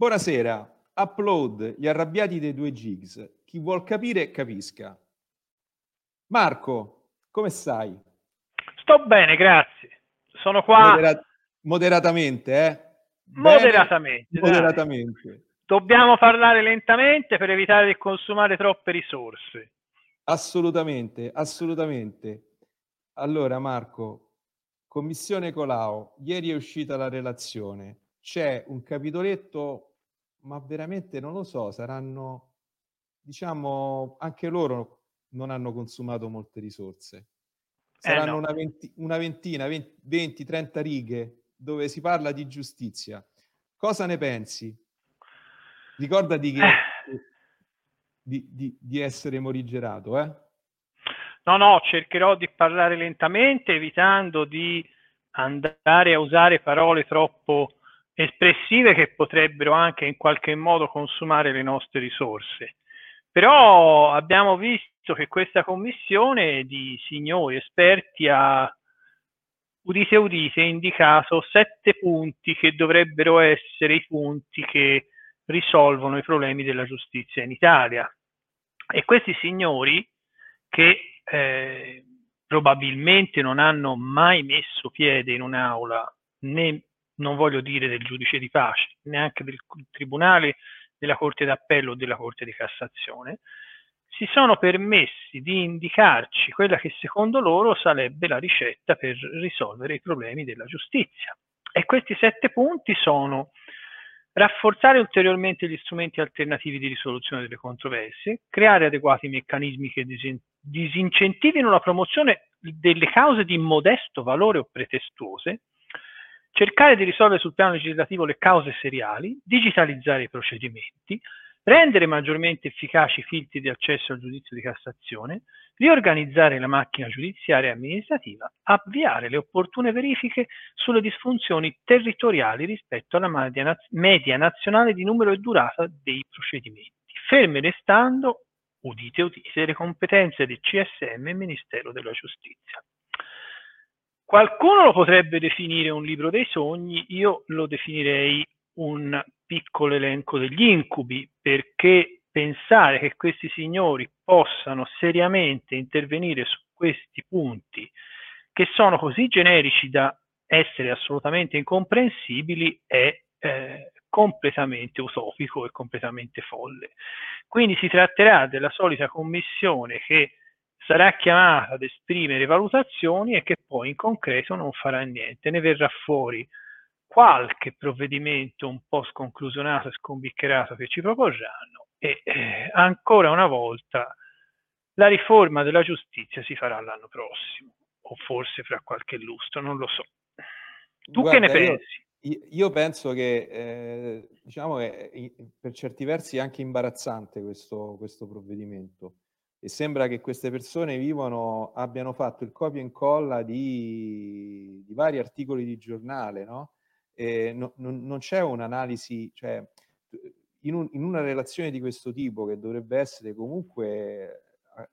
Buonasera, upload gli arrabbiati dei due gigs. Chi vuol capire, capisca. Marco, come stai? Sto bene, grazie. Sono qua. Modera- moderatamente, eh? Moderatamente. moderatamente. Dobbiamo parlare lentamente per evitare di consumare troppe risorse. Assolutamente, assolutamente. Allora, Marco, Commissione Colau, ieri è uscita la relazione. C'è un capitoletto ma veramente non lo so, saranno, diciamo, anche loro non hanno consumato molte risorse. Eh, saranno eh no. una, venti, una, ventina, 20, 30 righe dove si parla di giustizia. Cosa ne pensi? Ricordati che, eh. di, di, di, essere morigerato, eh? No, no, cercherò di parlare lentamente, evitando di andare a usare parole troppo espressive che potrebbero anche in qualche modo consumare le nostre risorse. Però abbiamo visto che questa commissione di signori esperti ha, udite udite, indicato sette punti che dovrebbero essere i punti che risolvono i problemi della giustizia in Italia. E questi signori che eh, probabilmente non hanno mai messo piede in un'aula né non voglio dire del giudice di pace, neanche del tribunale della Corte d'Appello o della Corte di Cassazione, si sono permessi di indicarci quella che secondo loro sarebbe la ricetta per risolvere i problemi della giustizia. E questi sette punti sono rafforzare ulteriormente gli strumenti alternativi di risoluzione delle controversie, creare adeguati meccanismi che disincentivino la promozione delle cause di modesto valore o pretestuose, cercare di risolvere sul piano legislativo le cause seriali, digitalizzare i procedimenti, rendere maggiormente efficaci i filtri di accesso al giudizio di Cassazione, riorganizzare la macchina giudiziaria e amministrativa, avviare le opportune verifiche sulle disfunzioni territoriali rispetto alla media, nazionale di numero e durata dei procedimenti, ferme restando, udite udite, le competenze del CSM e Ministero della Giustizia. Qualcuno lo potrebbe definire un libro dei sogni, io lo definirei un piccolo elenco degli incubi, perché pensare che questi signori possano seriamente intervenire su questi punti, che sono così generici da essere assolutamente incomprensibili, è eh, completamente utopico e completamente folle. Quindi si tratterà della solita commissione che sarà chiamata ad esprimere valutazioni e che poi in concreto non farà niente. Ne verrà fuori qualche provvedimento un po' sconclusionato e scombiccherato che ci proporranno e eh, ancora una volta la riforma della giustizia si farà l'anno prossimo o forse fra qualche lustro, non lo so. Tu Guarda, che ne pensi? Io, io penso che eh, diciamo è per certi versi anche imbarazzante questo, questo provvedimento e sembra che queste persone vivono, abbiano fatto il copia e incolla di, di vari articoli di giornale, no? No, non, non c'è un'analisi, cioè in, un, in, una relazione di questo tipo che dovrebbe essere comunque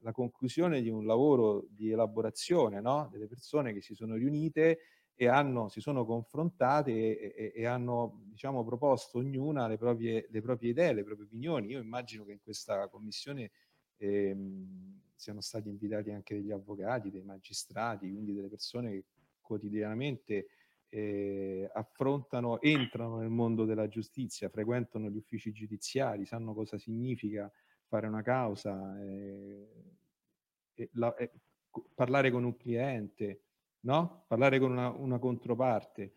la conclusione di un lavoro di elaborazione, no? Delle persone che si sono riunite e hanno, si sono confrontate e, e, e hanno diciamo, proposto ognuna le proprie, le proprie idee, le proprie opinioni. Io immagino che in questa commissione ehm, siano stati invitati anche degli avvocati, dei magistrati, quindi delle persone che quotidianamente eh, affrontano, entrano nel mondo della giustizia, frequentano gli uffici giudiziari, sanno cosa significa fare una causa, eh, la, eh, parlare con un cliente, no? parlare con una, una controparte.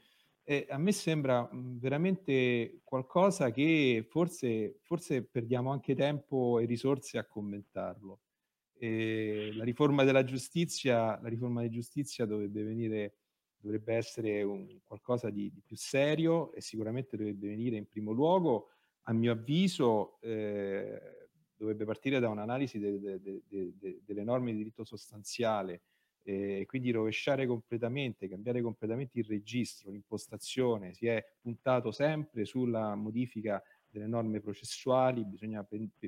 E a me sembra mhmm, veramente qualcosa che forse, forse perdiamo anche tempo e risorse a commentarlo. E la riforma della giustizia, la riforma di giustizia dovrebbe venire, dovrebbe essere un, qualcosa di, di, più serio e sicuramente dovrebbe venire in primo luogo, a mio avviso, eh, dovrebbe partire da un'analisi de, de, de, delle norme di diritto sostanziale e quindi rovesciare completamente, cambiare completamente il registro, l'impostazione, si è puntato sempre sulla modifica delle norme processuali, bisogna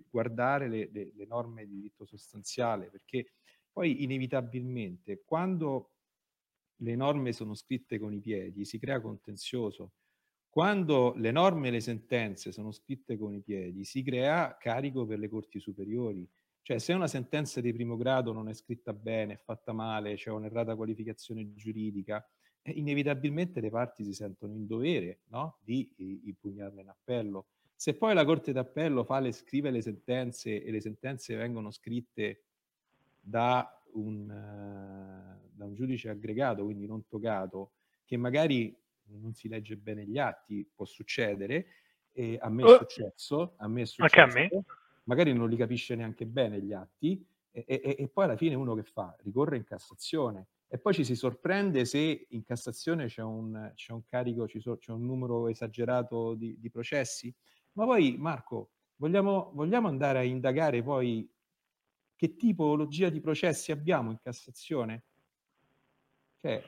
guardare le, le, le norme di diritto sostanziale, perché poi inevitabilmente quando le norme sono scritte con i piedi si crea contenzioso, quando le norme e le sentenze sono scritte con i piedi, si crea carico per le corti superiori. Cioè, se una sentenza di primo grado non è scritta bene, è fatta male, c'è un'errata qualificazione giuridica, eh, inevitabilmente le parti si sentono in dovere no? di impugnarla in appello. Se poi la Corte d'Appello fa le, scrive le sentenze e le sentenze vengono scritte da un, uh, da un giudice aggregato, quindi non togato, che magari non si legge bene gli atti, può succedere, e a me è oh. successo, a me è successo, a me. Magari non li capisce neanche bene gli atti, e, e, e, poi alla fine uno che fa? Ricorre in Cassazione e poi ci si sorprende se in Cassazione c'è un, c'è un carico, c'è un numero esagerato di, di processi. Ma poi Marco, vogliamo, vogliamo andare a indagare poi che tipologia di processi abbiamo in Cassazione? Cioè,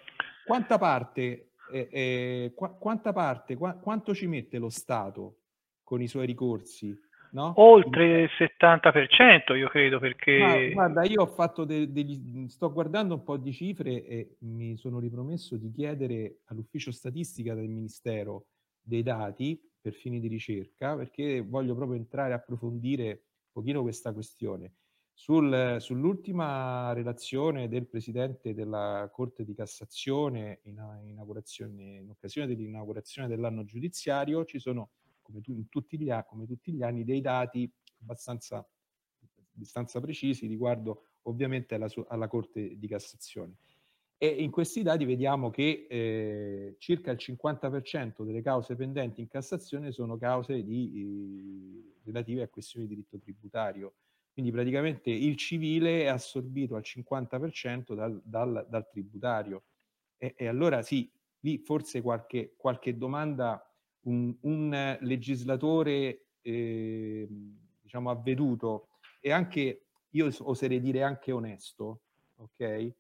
quanta parte, eh, eh, qu- quanta parte qu- quanto ci mette lo Stato con i suoi ricorsi? No? Oltre il 70% io credo perché... Ma, guarda, io ho fatto de- degli... sto guardando un po' di cifre e mi sono ripromesso di chiedere all'ufficio statistica del Ministero dei dati per fini di ricerca perché voglio proprio entrare a approfondire un pochino questa questione. Sul, sull'ultima relazione del Presidente della Corte di Cassazione in, in, in occasione dell'inaugurazione dell'anno giudiziario ci sono, come, tu, tutti gli, come, tutti gli, anni, dei dati abbastanza, abbastanza precisi riguardo ovviamente alla, alla, Corte di Cassazione. E in questi dati vediamo che eh, circa il 50% delle cause pendenti in Cassazione sono cause di, eh, relative a questioni di diritto tributario quindi praticamente il civile è assorbito al 50% dal, dal, dal tributario. E, e, allora sì, lì forse qualche, qualche domanda un, un legislatore eh, diciamo avveduto e anche, io oserei dire anche onesto, ok?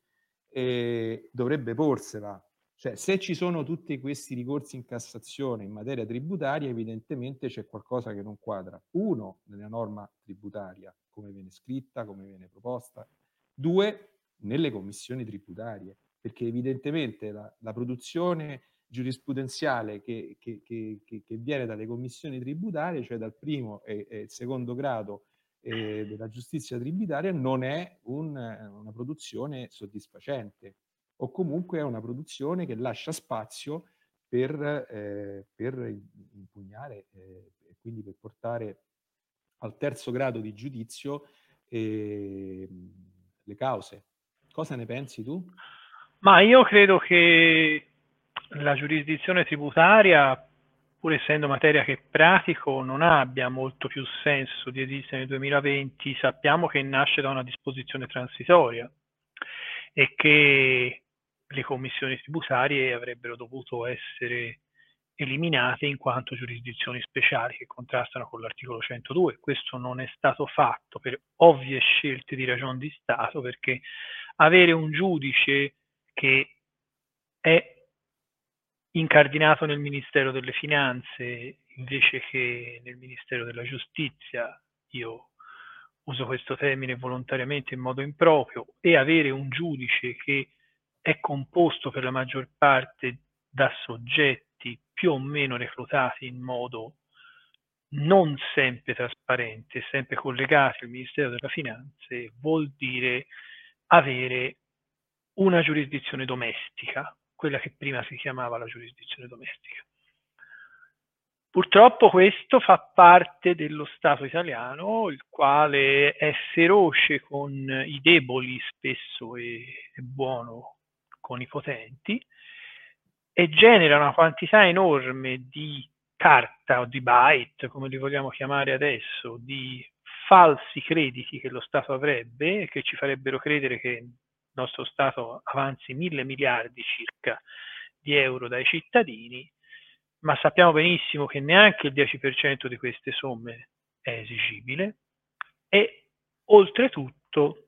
Eh, dovrebbe porsela. Cioè, se ci sono tutti questi ricorsi in Cassazione in materia tributaria, evidentemente c'è qualcosa che non quadra. Uno, nella norma tributaria, come viene scritta, come viene proposta. Due, nelle commissioni tributarie, perché evidentemente la, la produzione giurisprudenziale che, che, che, che, viene dalle commissioni tributarie, cioè dal primo e, e secondo grado eh, della giustizia tributaria, non è un, una produzione soddisfacente o comunque è una produzione che lascia spazio per, eh, per impugnare eh, e quindi per portare al terzo grado di giudizio eh, le cause. Cosa ne pensi tu? Ma io credo che la giurisdizione tributaria, pur essendo materia che pratico, non abbia molto più senso di esistere nel 2020. Sappiamo che nasce da una disposizione transitoria e che le commissioni tributarie avrebbero dovuto essere eliminate in quanto giurisdizioni speciali che contrastano con l'articolo 102. Questo non è stato fatto per ovvie scelte di ragione di Stato, perché avere un giudice che è incardinato nel Ministero delle Finanze invece che nel Ministero della Giustizia, io uso questo termine volontariamente in modo improprio, e avere un giudice che è composto per la maggior parte da soggetti più o meno reclutati in modo non sempre trasparente, sempre collegati al Ministero della Finanze, vuol dire avere una giurisdizione domestica, quella che prima si chiamava la giurisdizione domestica. Purtroppo questo fa parte dello Stato italiano, il quale è feroce con i deboli spesso e buono con i potenti, e genera una quantità enorme di carta o di byte, come li vogliamo chiamare adesso, di falsi crediti che lo Stato avrebbe e che ci farebbero credere che nostro Stato avanzi mille miliardi circa di euro dai cittadini, ma sappiamo benissimo che neanche il 10% di queste somme è esigibile e oltretutto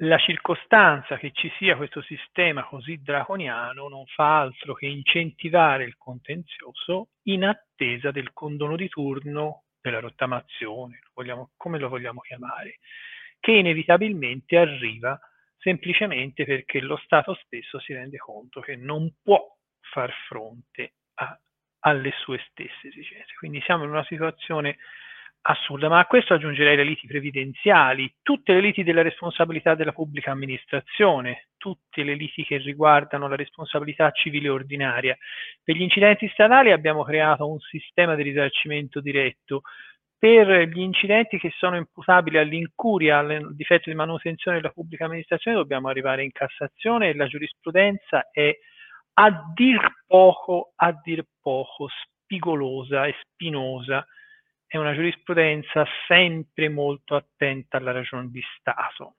la circostanza che ci sia questo sistema così draconiano non fa altro che incentivare il contenzioso in attesa del condono di turno, della rottamazione, come lo vogliamo chiamare, che inevitabilmente arriva semplicemente perché lo Stato stesso si rende conto che non può far fronte a alle sue stesse esigenze. Quindi siamo in una situazione assurda, ma a questo aggiungerei le liti previdenziali, tutte le liti della responsabilità della pubblica amministrazione, tutte le liti che riguardano la responsabilità civile ordinaria. Per gli incidenti stradali abbiamo creato un sistema di risarcimento diretto. Per gli incidenti che sono imputabili all'incuria, al difetto di manutenzione della pubblica amministrazione, dobbiamo arrivare in Cassazione e la giurisprudenza è a dir poco, a dir poco spigolosa e spinosa è una giurisprudenza sempre molto attenta alla ragione di Stato.